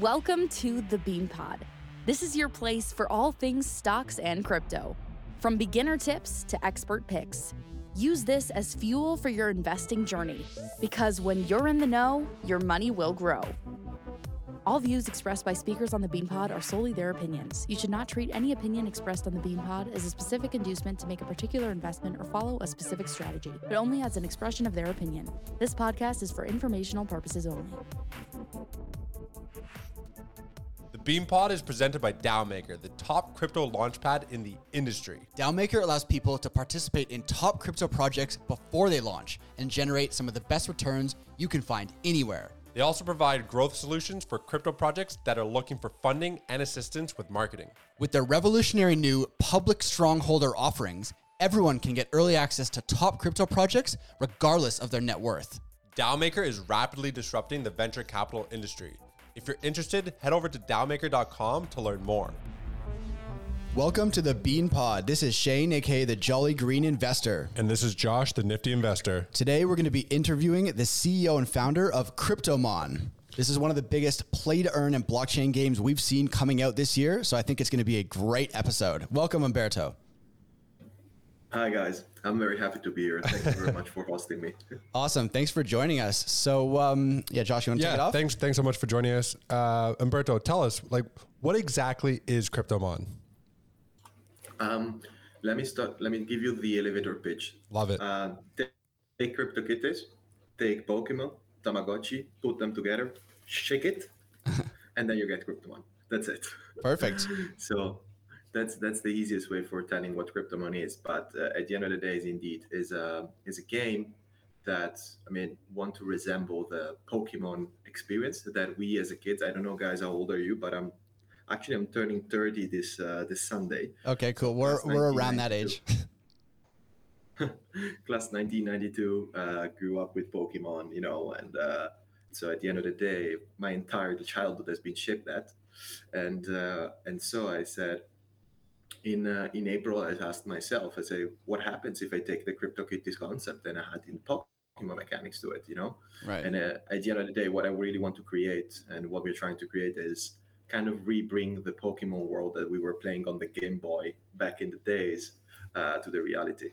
Welcome to the BeanPod. This is your place for all things stocks and crypto. From beginner tips to expert picks, use this as fuel for your investing journey because when you're in the know, your money will grow. All views expressed by speakers on the BeanPod are solely their opinions. You should not treat any opinion expressed on the BeanPod as a specific inducement to make a particular investment or follow a specific strategy, but only as an expression of their opinion. This podcast is for informational purposes only. The BeanPod is presented by DAOmaker, the top crypto launchpad in the industry. DAOmaker allows people to participate in top crypto projects before they launch and generate some of the best returns you can find anywhere. They also provide growth solutions for crypto projects that are looking for funding and assistance with marketing. With their revolutionary new public strongholder offerings, everyone can get early access to top crypto projects regardless of their net worth. DAOmaker is rapidly disrupting the venture capital industry. If you're interested, head over to daomaker.com to learn more. Welcome to the Bean Pod. This is Shane, aka the Jolly Green Investor. And this is Josh, the nifty investor. Today we're going to be interviewing the CEO and founder of Kryptomon. This is one of the biggest play to earn and blockchain games we've seen coming out this year, so I think it's going to be a great episode. Welcome, Umberto. Hi guys, I'm very happy to be here. Thank you very much for hosting me. Awesome, thanks for joining us. So, um, yeah, Josh, you want to yeah, take it off? thanks. Thanks so much for joining us, uh, Umberto. Tell us, like, what exactly is Kryptomon? Um, let me start. Let me give you the elevator pitch. Love it. Uh, take, take CryptoKitties, take Pokemon, Tamagotchi, put them together, shake it, and then you get Kryptomon. That's it. Perfect. so that's that's the easiest way for telling what Kryptomon is. But uh, at the end of the day, is indeed is a is a game that I mean want to resemble the Pokemon experience that we as a kids. I don't know, guys, how old are you? But I'm actually I'm turning 30 this uh, this Sunday. Okay, cool. We're, we're around that age. class 1992 uh, grew up with pokemon you know and uh, so at the end of the day my entire childhood has been shaped that and uh, and so i said in uh, in april i asked myself i say what happens if i take the cryptokitties concept and i add in pokemon mechanics to it you know Right. and uh, at the end of the day what i really want to create and what we're trying to create is kind of re-bring the pokemon world that we were playing on the game boy back in the days uh, to the reality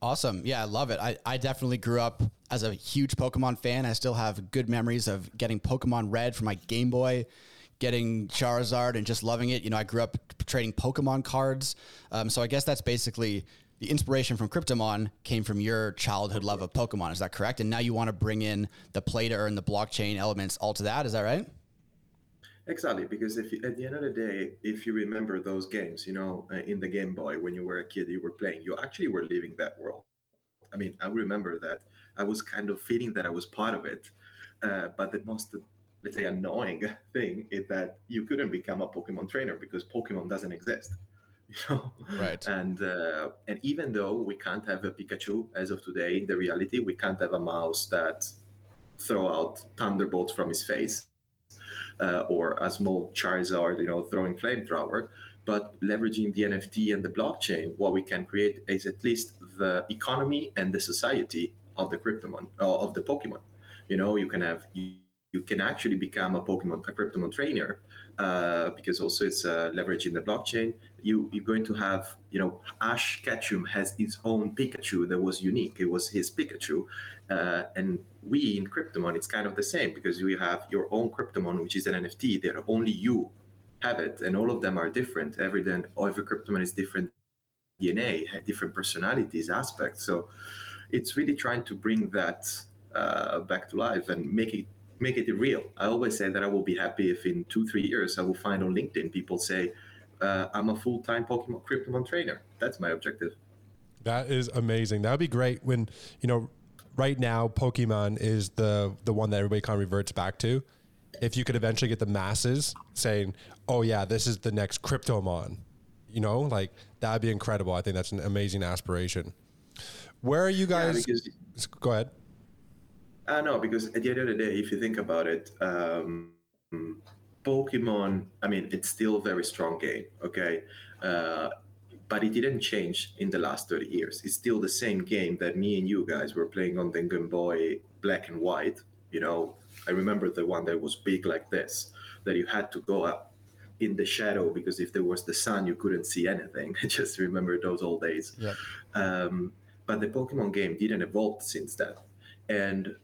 Awesome. Yeah, I love it. I, I definitely grew up as a huge Pokemon fan. I still have good memories of getting Pokemon Red for my Game Boy, getting Charizard, and just loving it. You know, I grew up trading Pokemon cards. Um, so I guess that's basically the inspiration from Kryptomon came from your childhood love of Pokemon. Is that correct? And now you want to bring in the play to earn, the blockchain elements all to that. Is that right? Exactly, because if you, at the end of the day, if you remember those games, you know, uh, in the Game Boy when you were a kid, you were playing, you actually were living that world. I mean, I remember that I was kind of feeling that I was part of it. Uh, but the most, let's say, annoying thing is that you couldn't become a Pokemon trainer because Pokemon doesn't exist. You know, Right. and uh, and even though we can't have a Pikachu as of today, in the reality, we can't have a mouse that throw out thunderbolts from his face uh, or a small Charizard, you know, throwing flamethrower. But leveraging the NFT and the blockchain, what we can create is at least the economy and the society of the Kryptomon, uh, of the Pokemon. You know, you can have you, can actually become a Pokemon, a Kryptomon trainer, uh, because also it's uh, leveraging the blockchain. You you're going to have, you know, Ash Ketchum has its own Pikachu that was unique. It was his Pikachu, uh, and we in Kryptomon, it's kind of the same because you have your own Kryptomon, which is an NFT that only you have it, and all of them are different. Every then every Kryptomon is different DNA, different personalities, aspects. So it's really trying to bring that uh, back to life and make it make it real. I always say that I will be happy if in two three years I will find on LinkedIn people say uh, I'm a full time Pokemon Kryptomon trainer. That's my objective. That is amazing. That would be great when, you know, right now Pokemon is the the one that everybody kind of reverts back to. If you could eventually get the masses saying, "Oh yeah, this is the next Kryptomon," you know, like that'd be incredible. I think that's an amazing aspiration. Where are you Yeah, guys? because Go ahead. Uh, no, because at the end of the day, if you think about it, um, Pokemon, I mean, it's still a very strong game, okay? Uh, but it didn't change in the last 30 years. It's still the same game that me and you guys were playing on the Game Boy Black and White, you know, I remember the one that was big like this, that you had to go up in the shadow because if there was the sun, you couldn't see anything. I just remember those old days. Yep. Um, but the Pokemon game didn't evolve since then. And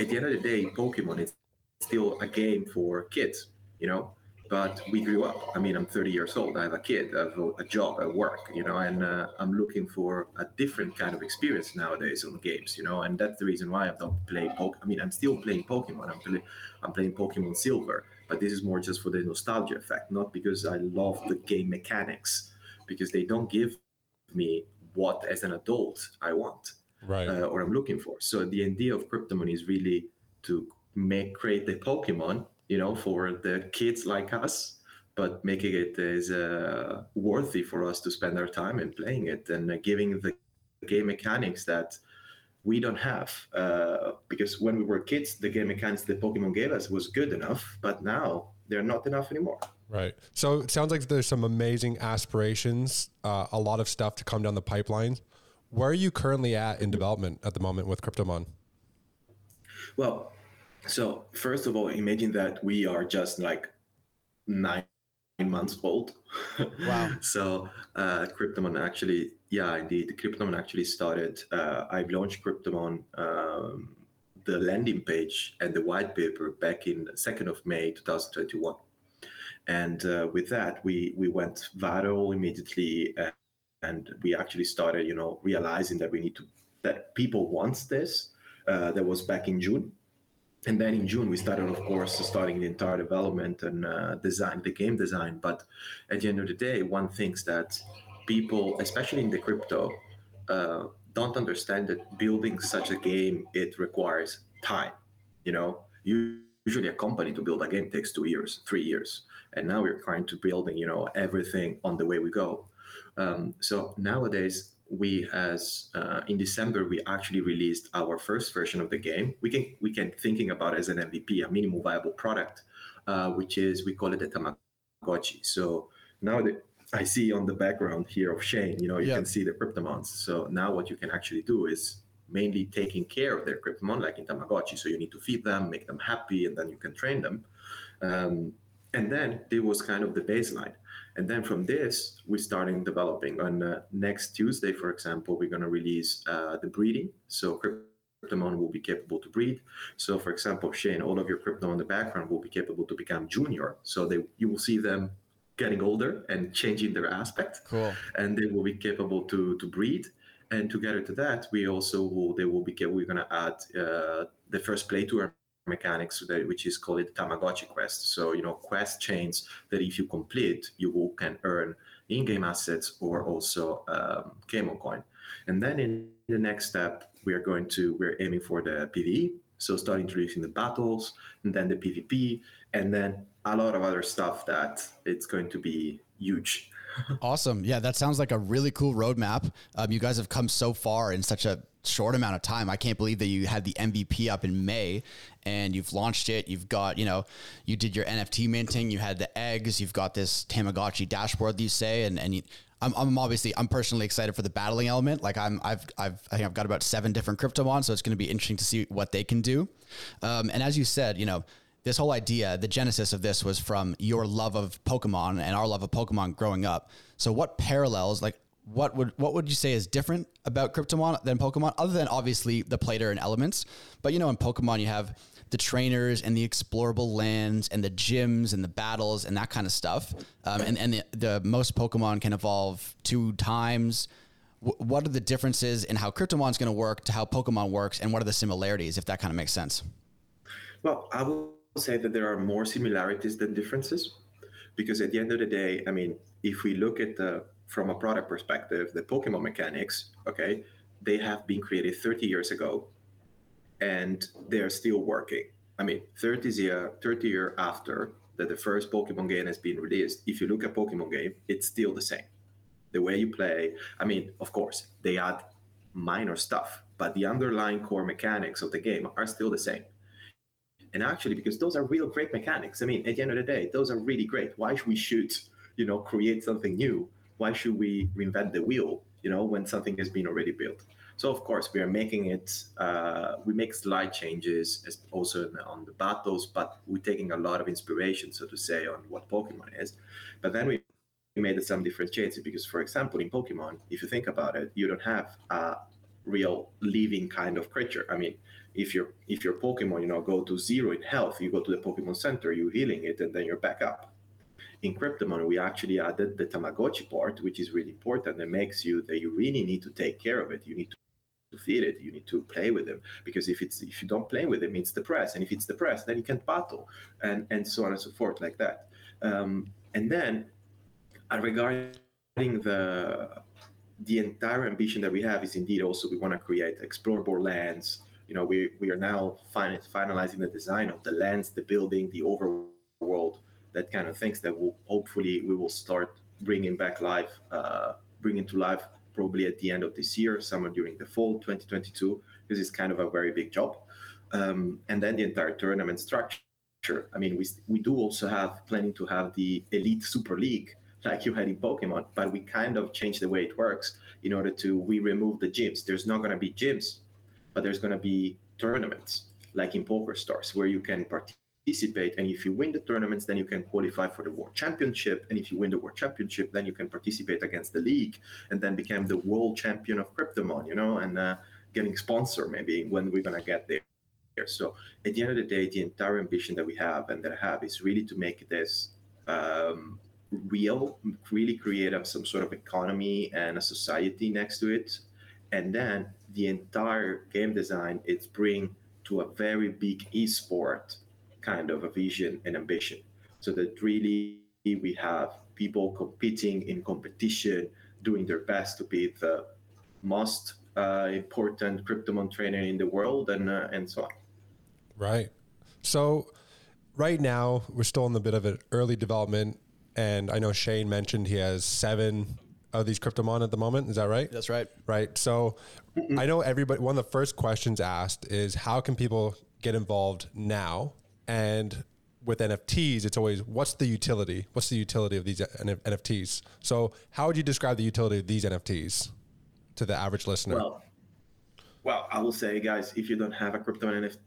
at the end of the day, Pokemon is still a game for kids, you know. But we grew up. I mean, I'm 30 years old. I have a kid. I have a, a job. I work, you know, and uh, I'm looking for a different kind of experience nowadays on games, you know. And that's the reason why I don't play Pokemon. I mean, I'm still playing Pokemon. I'm, play- I'm playing Pokemon Silver, but this is more just for the nostalgia effect, not because I love the game mechanics, because they don't give me what, as an adult, I want Right. uh, or I'm looking for. So the idea of Kryptomon is really to make create the Pokemon, you know, for the kids like us, but making it as uh, worthy for us to spend our time in playing it and uh, giving the game mechanics that we don't have. Uh, because when we were kids, the game mechanics that Pokemon gave us was good enough, but now they're not enough anymore. Right. So it sounds like there's some amazing aspirations, uh, a lot of stuff to come down the pipeline. Where are you currently at in development at the moment with Kryptomon? Well, so first of all, imagine that we are just like nine months old. Wow. so uh, Kryptomon actually, yeah, indeed, Kryptomon actually started. Uh, I've launched Kryptomon, um, the landing page and the white paper back in 2nd of May 2021. And uh, with that, we we went viral immediately, uh, and we actually started, you know, realizing that we need to that people wants this. Uh, that was back in June, and then in June we started, of course, starting the entire development and uh, design, the game design. But at the end of the day, one thinks that people, especially in the crypto, uh, don't understand that building such a game it requires time. You know, usually a company to build a game takes two years, three years, and now we're trying to building, you know, everything on the way we go. Um, so nowadays we as uh, in December we actually released our first version of the game. We can we can thinking about it as an MVP, a minimum viable product, uh, which is we call it a Tamagotchi. So now that I see on the background here of Shane, you know, you Yeah. can see the Kryptomons. So now what you can actually do is mainly taking care of their Kryptomon, like in Tamagotchi. So you need to feed them, make them happy, and then you can train them. Um, and then it was kind of the baseline. And then from this, we're starting developing. On uh, next Tuesday, for example, we're going to release uh, the breeding. So Kryptomon will be capable to breed. So, for example, Shane, all of your Kryptomon in the background will be capable to become junior. So they, you will see them getting older and changing their aspect Cool. and they will be capable to to breed. And together to that, we also will they will be we're gonna add uh, the first play to earn mechanics that, which is called Tamagotchi quest. So you know quest chains that if you complete, you can earn in-game assets or also um, KMON coin. And then in the next step, we are going to we're aiming for the PVE. So start introducing the battles and then the PvP and then a lot of other stuff that it's going to be huge. Awesome. Yeah, that sounds like a really cool roadmap. Um, you guys have come so far in such a short amount of time. I can't believe that you had the MVP up in May and you've launched it. You've got, you know, you did your NFT minting, you had the eggs, you've got this Tamagotchi dashboard you say, and, and you, I'm, I'm obviously, I'm personally excited for the battling element. Like I'm, I've, I've, I think I've got about seven different Kryptomon, so it's going to be interesting to see what they can do. Um, and as you said, you know, this whole idea, the genesis of this was from your love of Pokemon and our love of Pokemon growing up. So what parallels, like what would what would you say is different about Kryptomon than Pokemon, other than obviously the play to earn elements? But you know, in Pokemon you have the trainers and the explorable lands and the gyms and the battles and that kind of stuff. Um, and and the, the most Pokemon can evolve two times. What are the differences in how Kryptomon's going to work to how Pokemon works, and what are the similarities, if that kind of makes sense? Well, I will say that there are more similarities than differences because at the end of the day, I mean, if we look at the from a product perspective, the Pokemon mechanics, okay, they have been created 30 years ago and they're still working. I mean, 30 year, 30 year after that the first Pokemon game has been released, if you look at Pokemon game, it's still the same. The way you play, I mean, of course, they add minor stuff, but the underlying core mechanics of the game are still the same and actually because those are real great mechanics i mean at the end of the day those are really great why should we should you know create something new why should we reinvent the wheel you know when something has been already built So of course we are making it. Uh, we make slight changes, as also on the battles, but we're taking a lot of inspiration, so to say, on what Pokemon is. But then we made some different changes because, for example, in Pokemon, if you think about it, you don't have a real living kind of creature. I mean, if your if your Pokemon, you know, go to zero in health, you go to the Pokemon Center, you're healing it, and then you're back up. In Kryptomon, we actually added the Tamagotchi part, which is really important. That makes you that you really need to take care of it. You need to feed it. You need to play with them because if it's if you don't play with them it's depressed. And if it's depressed then you can't battle. And and so on and so forth like that. Um, and then uh, regarding the the entire ambition that we have is indeed also we want to create explorable lands. You know we we are now fin- finalizing the design of the lands the building the overworld that kind of things that will hopefully we will start bringing back live uh, bringing to life probably at the end of this year, somewhere during the fall 2022. This is kind of a very big job. Um, and then the entire tournament structure. I mean, we, we do also have planning to have the Elite Super League like you had in Pokemon, but we kind of changed the way it works in order to we remove the gyms. There's not going to be gyms, but there's going to be tournaments like in PokerStars where you can participate participate. And if you win the tournaments, then you can qualify for the World Championship. And if you win the World Championship, then you can participate against the league and then become the world champion of Kryptomon, you know, and uh, getting sponsor maybe when we're going to get there. So at the end of the day, the entire ambition that we have and that I have is really to make this um, real, really create some sort of economy and a society next to it. And then the entire game design, it's bring to a very big esport kind of a vision and ambition. So that really we have people competing in competition doing their best to be the most uh, important kryptomon trainer in the world and uh, and so on. Right. So right now we're still in the bit of an early development and i know shane mentioned he has seven of these kryptomon at the moment. Is that right? That's right. Right. So i know everybody one of the first questions asked is how can people get involved now and with NFTs, it's always what's the utility? What's the utility of these NFTs? So, how would you describe the utility of these NFTs to the average listener? Well, well, I will say, guys, if you don't have a crypto NFT,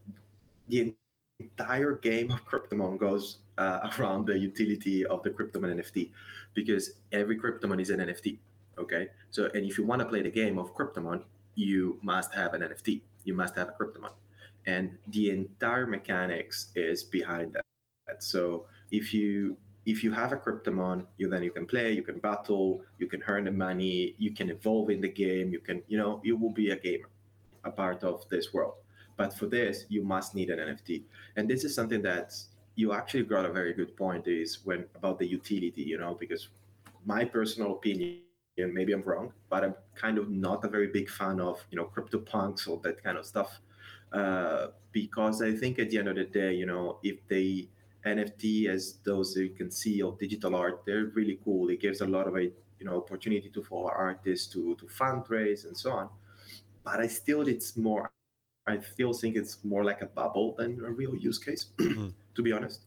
the entire game of Kryptomon goes uh, around the utility of the Kryptomon NFT because every Kryptomon is an NFT. Okay, so and if you want to play the game of Kryptomon, you must have an NFT. You must have a Kryptomon and the entire mechanics is behind that. So if you if you have a kryptomon, you then you can play, you can battle, you can earn the money, you can evolve in the game, you can you know you will be a gamer, a part of this world. But for this, you must need an NFT, and this is something that you actually got a very good point is when about the utility, you know, because my personal opinion maybe I'm wrong, but I'm kind of not a very big fan of you know CryptoPunks or that kind of stuff. Uh, because I think at the end of the day, you know, if the NFT as those you can see of digital art, they're really cool. It gives a lot of a you know opportunity to for artists to to fundraise and so on. But I still it's more I still think it's more like a bubble than a real use case, mm-hmm. to be honest.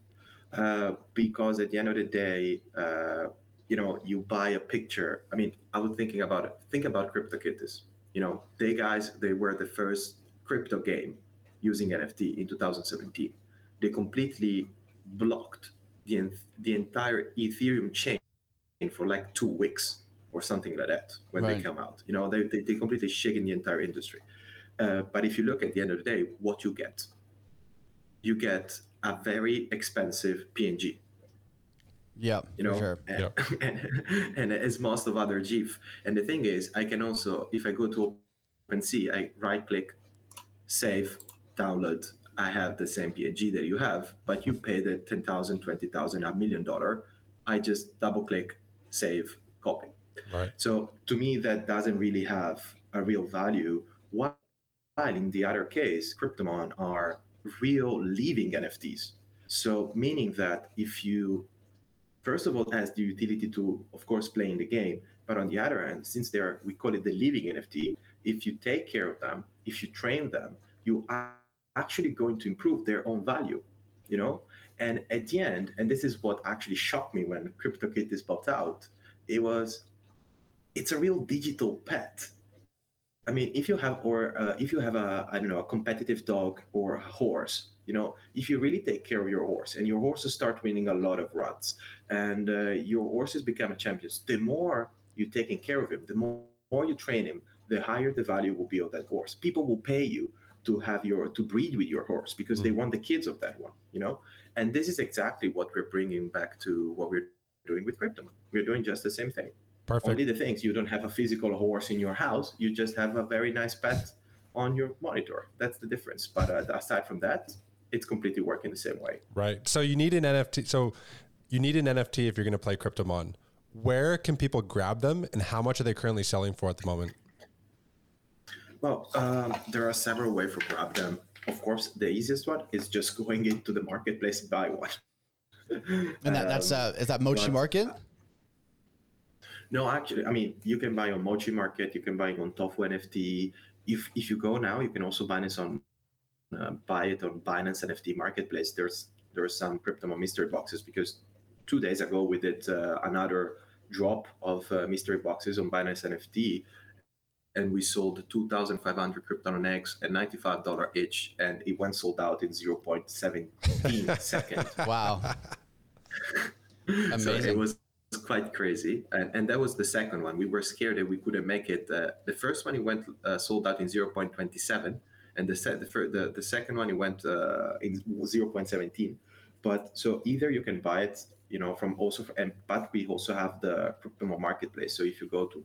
Uh, because at the end of the day, uh, you know, you buy a picture. I mean, I was thinking about it. Think about CryptoKitties. You know, they guys, they were the first crypto game using NFT in 2017. They completely blocked the, the entire Ethereum chain for like two weeks or something like that when right. they come out. You know, they, they, they completely shaking the entire industry. Uh, but if you look at the end of the day, what you get, you get a very expensive PNG. Yeah, you know, sure. and, yep. and, and, as most of other GIF. And the thing is, I can also, if I go to OpenSea, I right click save, download. I have the same PNG that you have, but you pay the 10,000, 20,000, a million dollar. I just double click, save, copy. Right. So to me, that doesn't really have a real value. While in the other case, Kryptomon are real living NFTs. So meaning that if you, first of all, has the utility to, of course, play in the game, but on the other hand, since they're, we call it the living NFT, if you take care of them, if you train them, you are actually going to improve their own value, you know? And at the end, and this is what actually shocked me when CryptoKitties popped out, it was, it's a real digital pet. I mean, if you have or uh, if you have a I don't know a competitive dog or a horse, you know, if you really take care of your horse and your horses start winning a lot of runs and uh, your horses become champions, the more you're taking care of him, the more, more you train him, the higher the value will be of that horse. People will pay you to have your to breed with your horse because they want the kids of that one, you know. And this is exactly what we're bringing back to what we're doing with crypto. We're doing just the same thing. Perfect. Only the things you don't have a physical horse in your house, you just have a very nice pet on your monitor. That's the difference. But uh, aside from that, it's completely working the same way. Right. So you need an NFT. So you need an NFT if you're going to play Kryptomon. Where can people grab them, and how much are they currently selling for at the moment? Well, um, there are several ways to grab them. Of course, the easiest one is just going into the marketplace buy one. And that, that's uh, is that Mochi but- Market? No, actually, I mean, you can buy on Mochi Market, you can buy on Tofu NFT. If if you go now, you can also buy this on uh, buy it on Binance NFT Marketplace. There's there's some Kryptomon mystery boxes because two days ago we did uh, another drop of uh, mystery boxes on Binance NFT, and we sold 2,500 Krypton eggs at $95 each, and it went sold out in 0.17 seconds. Wow. So Amazing. it was quite crazy, and, and that was the second one. We were scared that we couldn't make it. Uh, the first one it went uh, sold out in 0.27, and the, se- the, fir- the the second one it went uh, in 0.17. But so either you can buy it, you know, from also, and but we also have the Kryptomon marketplace. So if you go to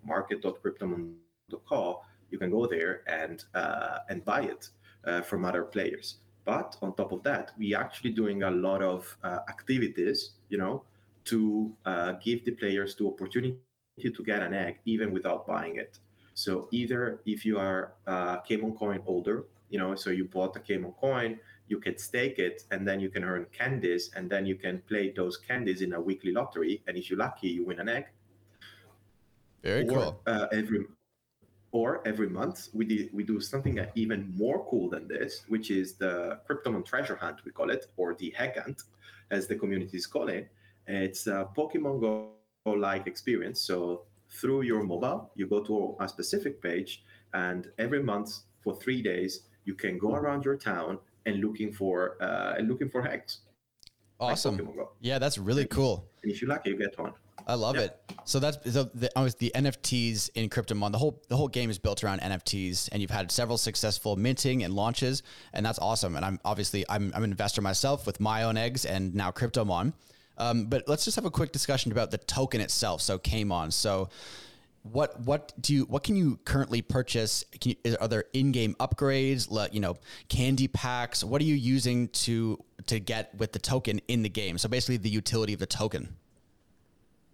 market.cryptomon.com, you can go there and uh, and buy it uh, from other players. But on top of that, we actually doing a lot of uh, activities, you know, to uh, give the players the opportunity to get an egg even without buying it. So either if you are a KMON coin holder, you know, so you bought a KMON coin, you can stake it, and then you can earn candies, and then you can play those candies in a weekly lottery, and if you're lucky, you win an egg. Very or, cool. Uh, every or every month we do, we do something even more cool than this, which is the Kryptomon treasure hunt we call it, or the hack hunt, as the community is calling. It's a Pokemon Go like experience. So through your mobile, you go to a specific page, and every month for three days, you can go around your town and looking for uh, and looking for hacks. Awesome. Go. Yeah, that's really cool. And if you're lucky, you get one. I love it. So that's so the, the NFTs in Kryptomon. The whole the whole game is built around NFTs, and you've had several successful minting and launches, and that's awesome. And I'm obviously I'm, I'm an investor myself with my own eggs and now Kryptomon. Um, but let's just have a quick discussion about the token itself. So KMON. So what what do you what can you currently purchase? Can you, is- are there in-game upgrades? Like, you know, candy packs. What are you using to to get with the token in the game? So basically, the utility of the token.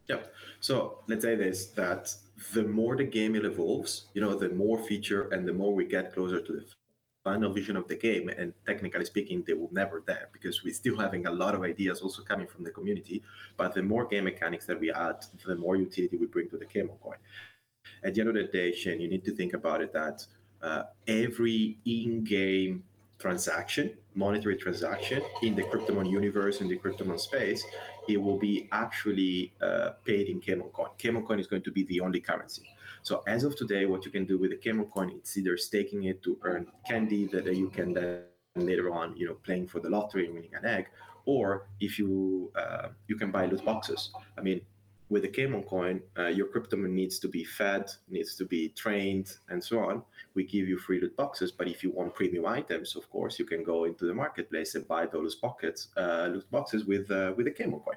Yep. So let's say this that the more the game evolves, you know, the more feature and the more we get closer to the final vision of the game. And technically speaking, they will never there because we're still having a lot of ideas also coming from the community. But the more game mechanics that we add, the more utility we bring to the KMON coin. At the end of the day, Shane, you need to think about it that uh, every in-game transaction, monetary transaction in the Kryptomon universe, in the Kryptomon space, it will be actually uh, paid in KMON coin. Coin is going to be the only currency. So as of today, what you can do with the KMON coin, it's either staking it to earn candy that you can then later on, you know, playing for the lottery and winning an egg, or if you uh, you can buy loot boxes. I mean, with the KMON coin, uh, your Kryptomon needs to be fed, needs to be trained, and so on. We give you free loot boxes, but if you want premium items, of course, you can go into the marketplace and buy those pockets, uh, loot boxes with uh, with the KMON coin.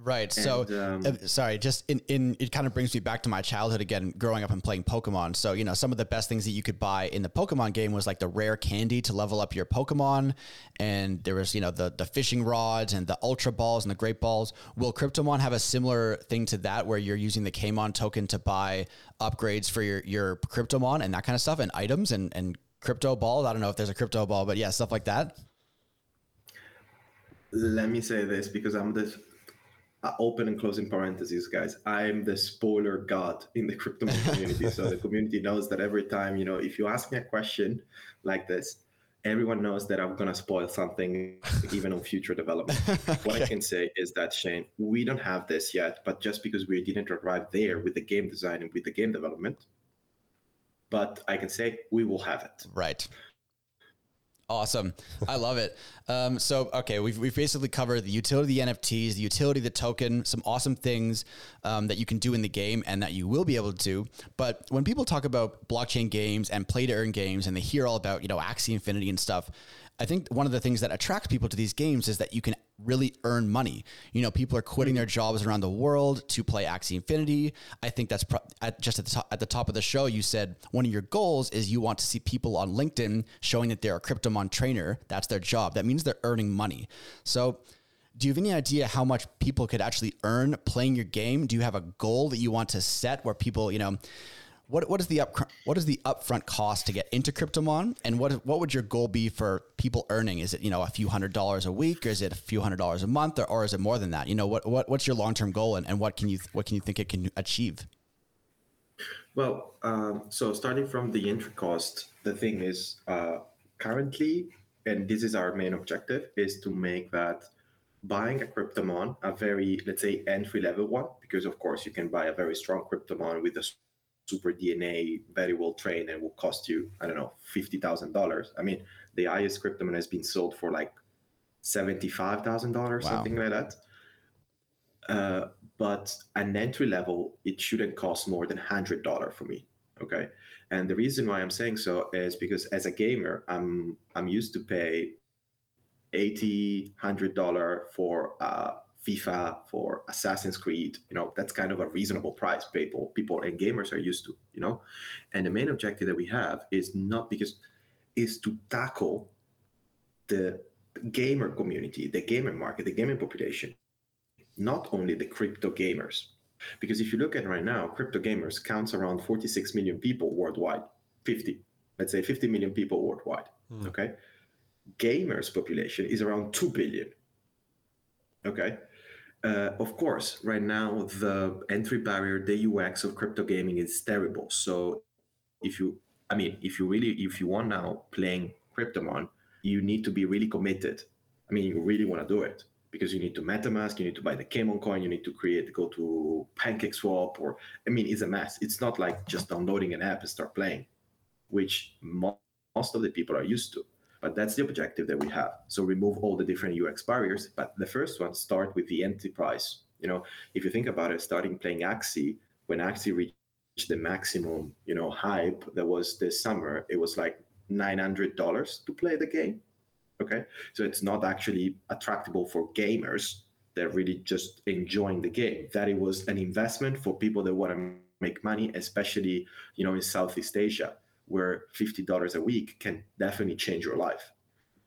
Right. So, um, uh, sorry, just in, in, it kind of brings me back to my childhood again, growing up and playing Pokemon. So, you know, some of the best things that you could buy in the Pokemon game was like the rare candy to level up your Pokemon. And there was, you know, the, the fishing rods and the Ultra Balls and the Great Balls. Will Kryptomon have a similar thing to that where you're using the KMON token to buy upgrades for your, your Kryptomon and that kind of stuff and items and, and crypto balls? I don't know if there's a crypto ball, but yeah, stuff like that. Let me say this because I'm the uh, open and closing parentheses, guys. I'm the spoiler god in the crypto community. so the community knows that every time, you know, if you ask me a question like this, everyone knows that I'm gonna spoil something even on future development. What I can say is that Shane, we don't have this yet, but just because we didn't arrive there with the game design and with the game development, but I can say we will have it. Right. Awesome. I love it. Um, so, okay, we've, we've basically covered the utility of the NFTs, the utility of the token, some awesome things um, that you can do in the game and that you will be able to do. But when people talk about blockchain games and play to earn games and they hear all about, you know, Axie Infinity and stuff, I think one of the things that attracts people to these games is that you can really earn money. You know, people are quitting their jobs around the world to play Axie Infinity. I think that's pro- at, just at the, at the top of the show. You said one of your goals is you want to see people on LinkedIn showing that they're a Kryptomon trainer. That's their job. That means they're earning money. So, do you have any idea how much people could actually earn playing your game? Do you have a goal that you want to set where people, you know, what what is the up what is the upfront cost to get into Kryptomon, and what what would your goal be for people earning? Is it you know a few hundred dollars a week, or is it a few hundred dollars a month, or, or is it more than that? You know what what what's your long term goal, and, and what can you what can you think it can achieve? Well, um, so starting from the entry cost, the thing is uh, currently, and this is our main objective, is to make that buying a Kryptomon a very let's say entry level one, because of course you can buy a very strong Kryptomon with a super DNA, very well trained, and will cost you, I don't know, fifty thousand dollars. I mean, the highest Kryptomon has been sold for like seventy-five thousand wow. dollars, something like that. Uh, but an entry level, it shouldn't cost more than hundred dollar for me. Okay, and the reason why I'm saying so is because as a gamer, I'm I'm used to pay eighty, hundred dollar for uh, FIFA, for Assassin's Creed, you know, that's kind of a reasonable price people people and gamers are used to, you know. And the main objective that we have is not because is to tackle the gamer community, the gamer market, the gaming population, not only the crypto gamers. Because if you look at right now, crypto gamers counts around 46 million people worldwide, 50, let's say 50 million people worldwide. Mm. Okay. Gamers population is around 2 billion. Okay. Uh, of course, right now the entry barrier, the UX of crypto gaming is terrible. So if you, I mean, if you really, if you want now playing Kryptomon, you need to be really committed. I mean, you really want to do it because you need to MetaMask, you need to buy the KMON coin, you need to create, go to PancakeSwap, or I mean, it's a mess. It's not like just downloading an app and start playing, which most of the people are used to. But that's the objective that we have. So remove all the different UX barriers. But the first one, start with the enterprise. You know, if you think about it, starting playing Axie, when Axie reached the maximum, you know, hype that was this summer, it was like $900 to play the game. Okay. So it's not actually attractable for gamers that really just enjoying the game. That it was an investment for people that want to make money, especially, you know, in Southeast Asia where $50 a week can definitely change your life.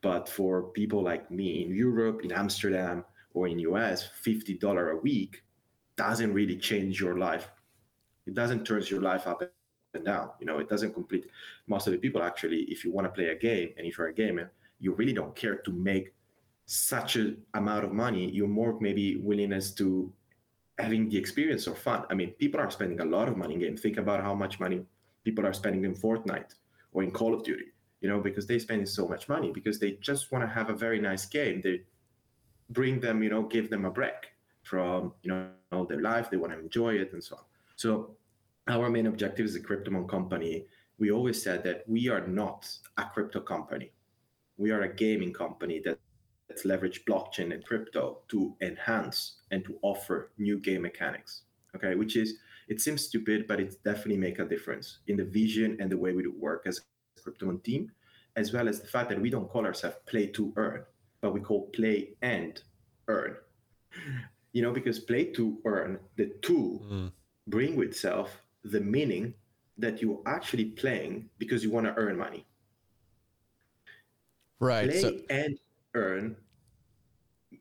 But for people like me in Europe, in Amsterdam, or in US, $50 a week doesn't really change your life. It doesn't turn your life up and down. You know, it doesn't complete. Most of the people actually, if you want to play a game and if you're a gamer, you really don't care to make such an amount of money. You're more maybe willingness to having the experience or fun. I mean, people are spending a lot of money in games. Think about how much money people are spending in Fortnite or in Call of Duty, you know, because they spend so much money because they just want to have a very nice game. They bring them, you know, give them a break from, you know, all their life. They want to enjoy it and so on. So our main objective as a Kryptomon company, we always said that we are not a crypto company. We are a gaming company that that's leverage blockchain and crypto to enhance and to offer new game mechanics. Okay, which is it seems stupid, but it definitely make a difference in the vision and the way we do work as a Kryptomon team, as well as the fact that we don't call ourselves play to earn, but we call play and earn. You know, because play to earn, the tool mm. bring with itself the meaning that you're actually playing because you want to earn money. Right. Play so- and earn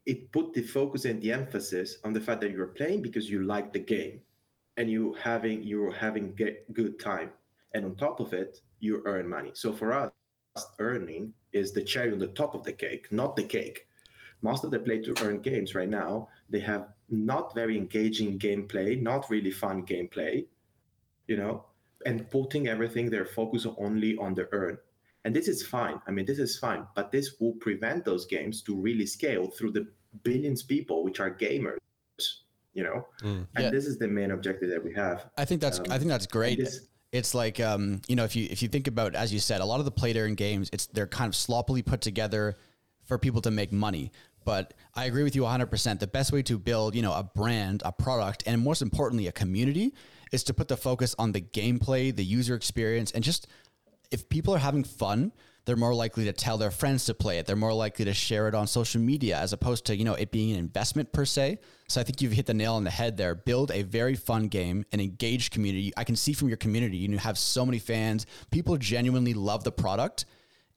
it put the focus and the emphasis on the fact that you're playing because you like the game and you having you're having get good time. And on top of it you earn money. So for us earning is the cherry on the top of the cake not the cake. Most of the play to earn games right now they have not very engaging gameplay not really fun gameplay you know and putting everything their focus only on the earn. And this is fine. I mean this is fine. But this will prevent those games to really scale through the billions people which are gamers you know mm, and yeah. this is the main objective that we have i think that's um, i think that's great this, It's like um, you know, if you if you think about as you said, a lot of the play to earn games, it's they're kind of sloppily put together for people to make money. But I agree with you 100%. The best way to build, you know, a brand, a product, and most importantly, a community is to put the focus on the gameplay, the user experience, and just if people are having fun, they're more likely to tell their friends to play it. They're more likely to share it on social media as opposed to, you know, it being an investment per se. So I think you've hit the nail on the head there. Build a very fun game, an engaged community. I can see from your community, you have so many fans. People genuinely love the product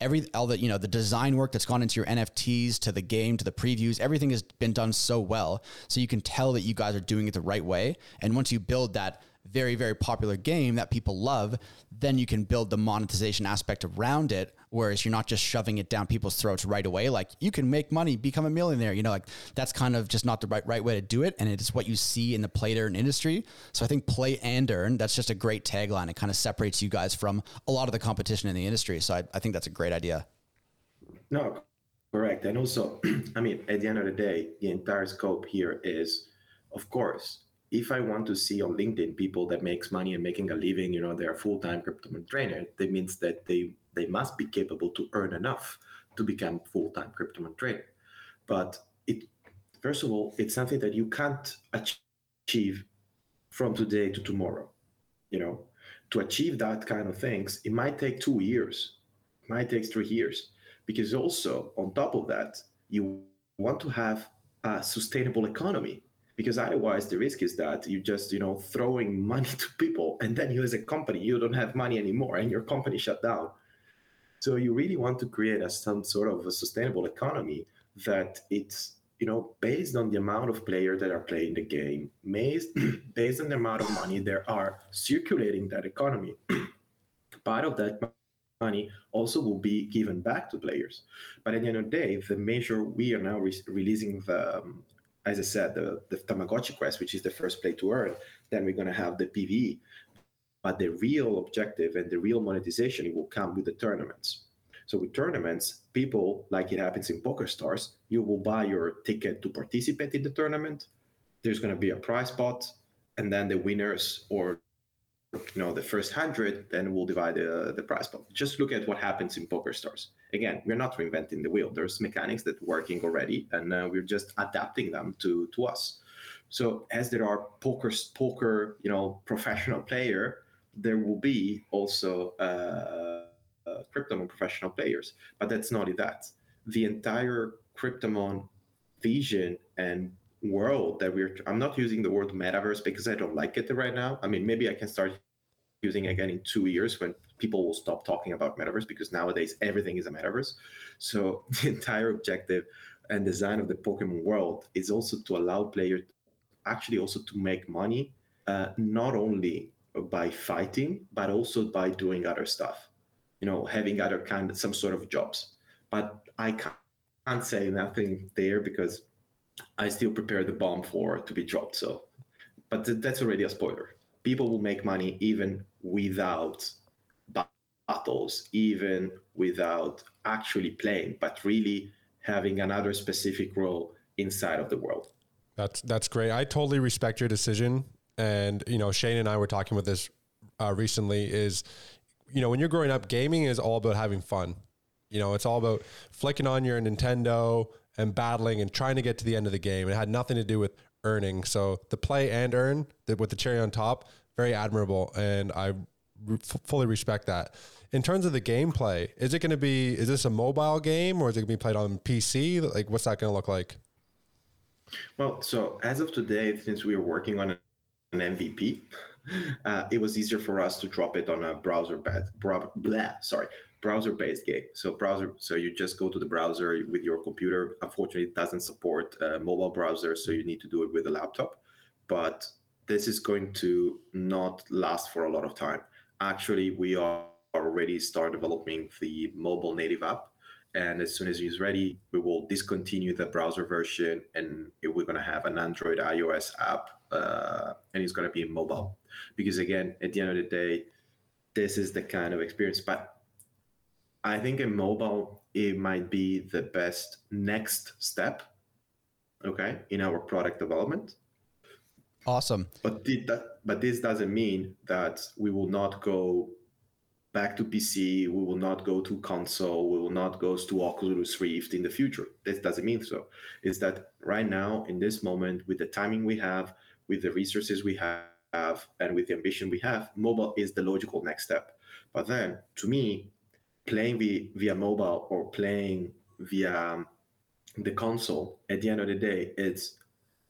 every all the you know the design work that's gone into your NFTs to the game to the previews everything has been done so well so you can tell that you guys are doing it the right way and once you build that very very popular game that people love then you can build the monetization aspect around it whereas you're not just shoving it down people's throats right away. Like you can make money become a millionaire you know like that's kind of just not the right right way to do it and it is what you see in the play to earn industry. So i think play and earn that's just a great tagline. It kind of separates you guys from a lot of the competition in the industry. So i, I think that's a great idea. No correct. And also i mean at the end of the day the entire scope here is of course if I want to see on LinkedIn people that makes money and making a living, you know, they're full-time crypto trainer, that means that they they must be capable to earn enough to become full-time crypto trader. But it first of all, it's something that you can't achieve from today to tomorrow. You know, to achieve that kind of things, it might take two years, it might take three years, because also on top of that, you want to have a sustainable economy because otherwise the risk is that you're just you know throwing money to people and then you as a company you don't have money anymore and your company shut down. So you really want to create a some sort of a sustainable economy that it's you know based on the amount of players that are playing the game based, based on the amount of money there are circulating that economy. Part of that money also will be given back to players. But at the end of the day the measure we are now re- releasing the um, as I said, the, the Tamagotchi quest, which is the first play to earn, then we're going to have the PVE. But the real objective and the real monetization will come with the tournaments. So with tournaments, people, like it happens in PokerStars, you will buy your ticket to participate in the tournament. There's going to be a prize pot, and then the winners or you know the first hundred, then we'll divide the, the prize pot. Just look at what happens in PokerStars. Again, we're not reinventing the wheel. There's mechanics that working already, and uh, we're just adapting them to to us. So as there are poker poker you know professional player, there will be also uh, uh, Kryptomon professional players. But that's not it. That the entire Kryptomon vision and world that we're i'm not using the word metaverse because i don't like it right now i mean maybe i can start using again in two years when people will stop talking about metaverse because nowadays everything is a metaverse. So the entire objective and design of the Pokemon world is also to allow players actually also to make money, uh, not only by fighting but also by doing other stuff. You know, having other kind of some sort of jobs. But I can't, can't say nothing there because I still prepare the bomb for to be dropped. So, but th- that's already a spoiler people will make money even without battles, even without actually playing, but really having another specific role inside of the world. That's that's great. I totally respect your decision, and you know, Shane and I were talking with this uh, recently. Is you know, when you're growing up, gaming is all about having fun. You know, it's all about flicking on your Nintendo and battling and trying to get to the end of the game. It had nothing to do with earning. So the play and earn with the cherry on top, very admirable, and I fully respect that. In terms of the gameplay, is it going to be? Is this a mobile game or is it going to be played on PC? Like, what's that going to look like? Well, so as of today, since we are working on an MVP, uh, it was easier for us to drop it on a browser bed, blah, blah, sorry, browser-based game. So browser, so you just go to the browser with your computer. Unfortunately, it doesn't support uh, mobile browser, so you need to do it with a laptop. But this is going to not last for a lot of time. Actually, we are already start developing the mobile native app, and as soon as it's ready, we will discontinue the browser version, and we're going to have an Android iOS app, uh, and it's going to be mobile. Because again, at the end of the day, this is the kind of experience. But I think in mobile, it might be the best next step, okay, in our product development. Awesome. But did that, but this doesn't mean that we will not go back to PC, we will not go to console, we will not go to Oculus Rift in the future. This doesn't mean so. Is that right now, in this moment, with the timing we have, with the resources we have, and with the ambition we have, mobile is the logical next step. But then, to me, playing via, via mobile or playing via the console, at the end of the day, it's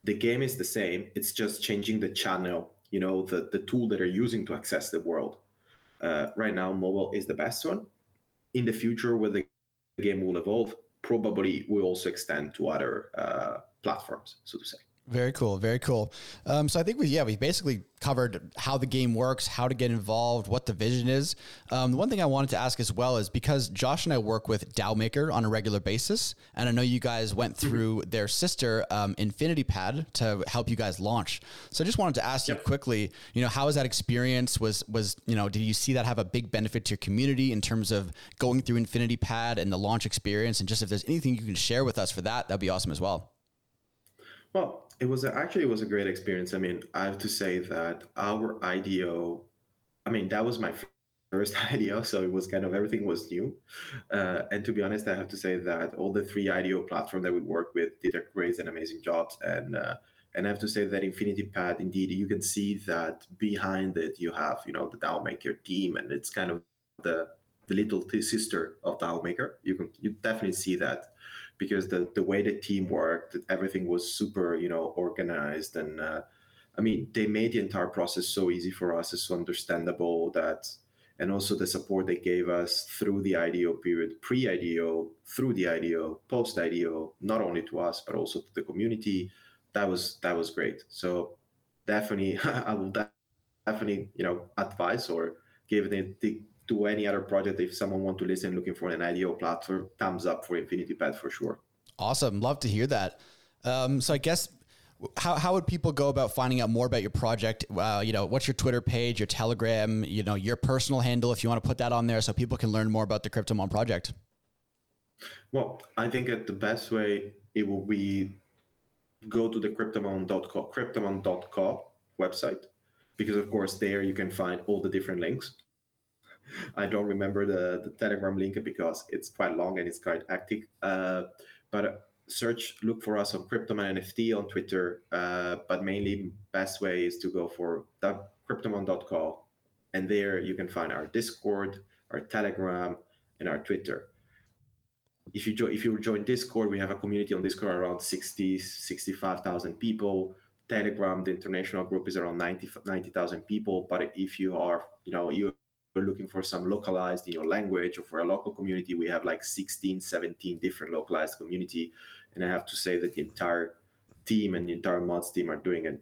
the game is the same. It's just changing the channel, you know, the, the tool that are using to access the world uh, right now mobile is the best one. In the future, where the game will evolve, probably will also extend to other uh, platforms, so to say. Very cool. Very cool. Um, so I think we, yeah, we basically covered how the game works, how to get involved, what the vision is. Um, the one thing I wanted to ask as well is because Josh and I work with DAO Maker on a regular basis, and I know you guys went mm-hmm. through their sister um, Infinity Pad to help you guys launch. So I just wanted to ask yep. you quickly, you know, how was that experience? Was was you know, did you see that have a big benefit to your community in terms of going through Infinity Pad and the launch experience? And just if there's anything you can share with us for that, that'd be awesome as well. Well, it was a, actually it was a great experience. I mean, I have to say that our IDO, I mean, that was my first IDO, so it was kind of everything was new. Uh, and to be honest, I have to say that all the three IDO platform that we work with did a great and amazing jobs. And uh, and I have to say that Infinity Pad, indeed, you can see that behind it you have, you know, the DAO Maker team, and it's kind of the the little sister of DAO Maker. You can you definitely see that because the the way the team worked, everything was super, you know, organized and. Uh, I mean, they made the entire process so easy for us. It's so understandable that, and also the support they gave us through the IDO period, pre IDO, through the IDO, post IDO, not only to us but also to the community. That was that was great. So definitely, I will definitely you know advise or give the, the to any other project if someone want to listen looking for an IDO platform thumbs up for infinity pad for sure. Awesome. Love to hear that. Um, so i guess how, how would people go about finding out more about your project? Uh, you know what's your twitter page your telegram you know your personal handle if you want to put that on there so people can learn more about the Kryptomon project? Well i think that the best way it will be go to the kryptomon.co kryptomon.co website because of course there you can find all the different links I don't remember the, the Telegram link because it's quite long and it's quite hectic. Uh, but search, look for us on Kryptomon NFT on Twitter. Uh, but mainly, best way is to go for kryptomon.co, and there you can find our Discord, our Telegram, and our Twitter. If you, jo- if you join Discord, we have a community on Discord around 60, 65,000 people. Telegram, the international group is around 90 90,000 people. But if you are, you know, you we're looking for some localized in your language or for a local community we have like 16 17 different localized community and i have to say that the entire team and the entire mods team are doing an,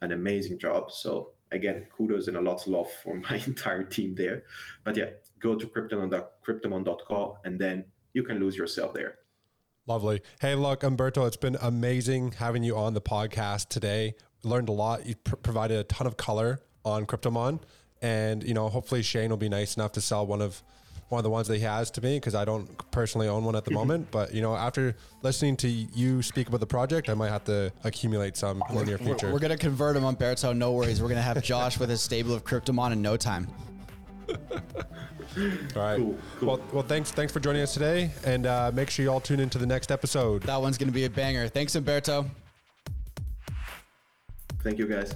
an amazing job so again kudos and a lot of love for my entire team there but yeah go to kryptomon.co and then you can lose yourself there Lovely. Hey, look, Umberto, it's been amazing having you on the podcast today. Learned a lot. You pr- provided a ton of color on Kryptomon and you know hopefully Shane will be nice enough to sell one of one of the ones that he has to me because I don't personally own one at the mm-hmm. moment. But you know, after listening to you speak about the project, I might have to accumulate some in the near future. We're, we're gonna convert him on Berto. No worries. We're gonna have Josh with his stable of Kryptomon in no time. all right. Cool, cool. Well, well, thanks, thanks for joining us today, and uh, make sure you all tune into the next episode. That one's gonna be a banger. Thanks, Umberto. Thank you, guys.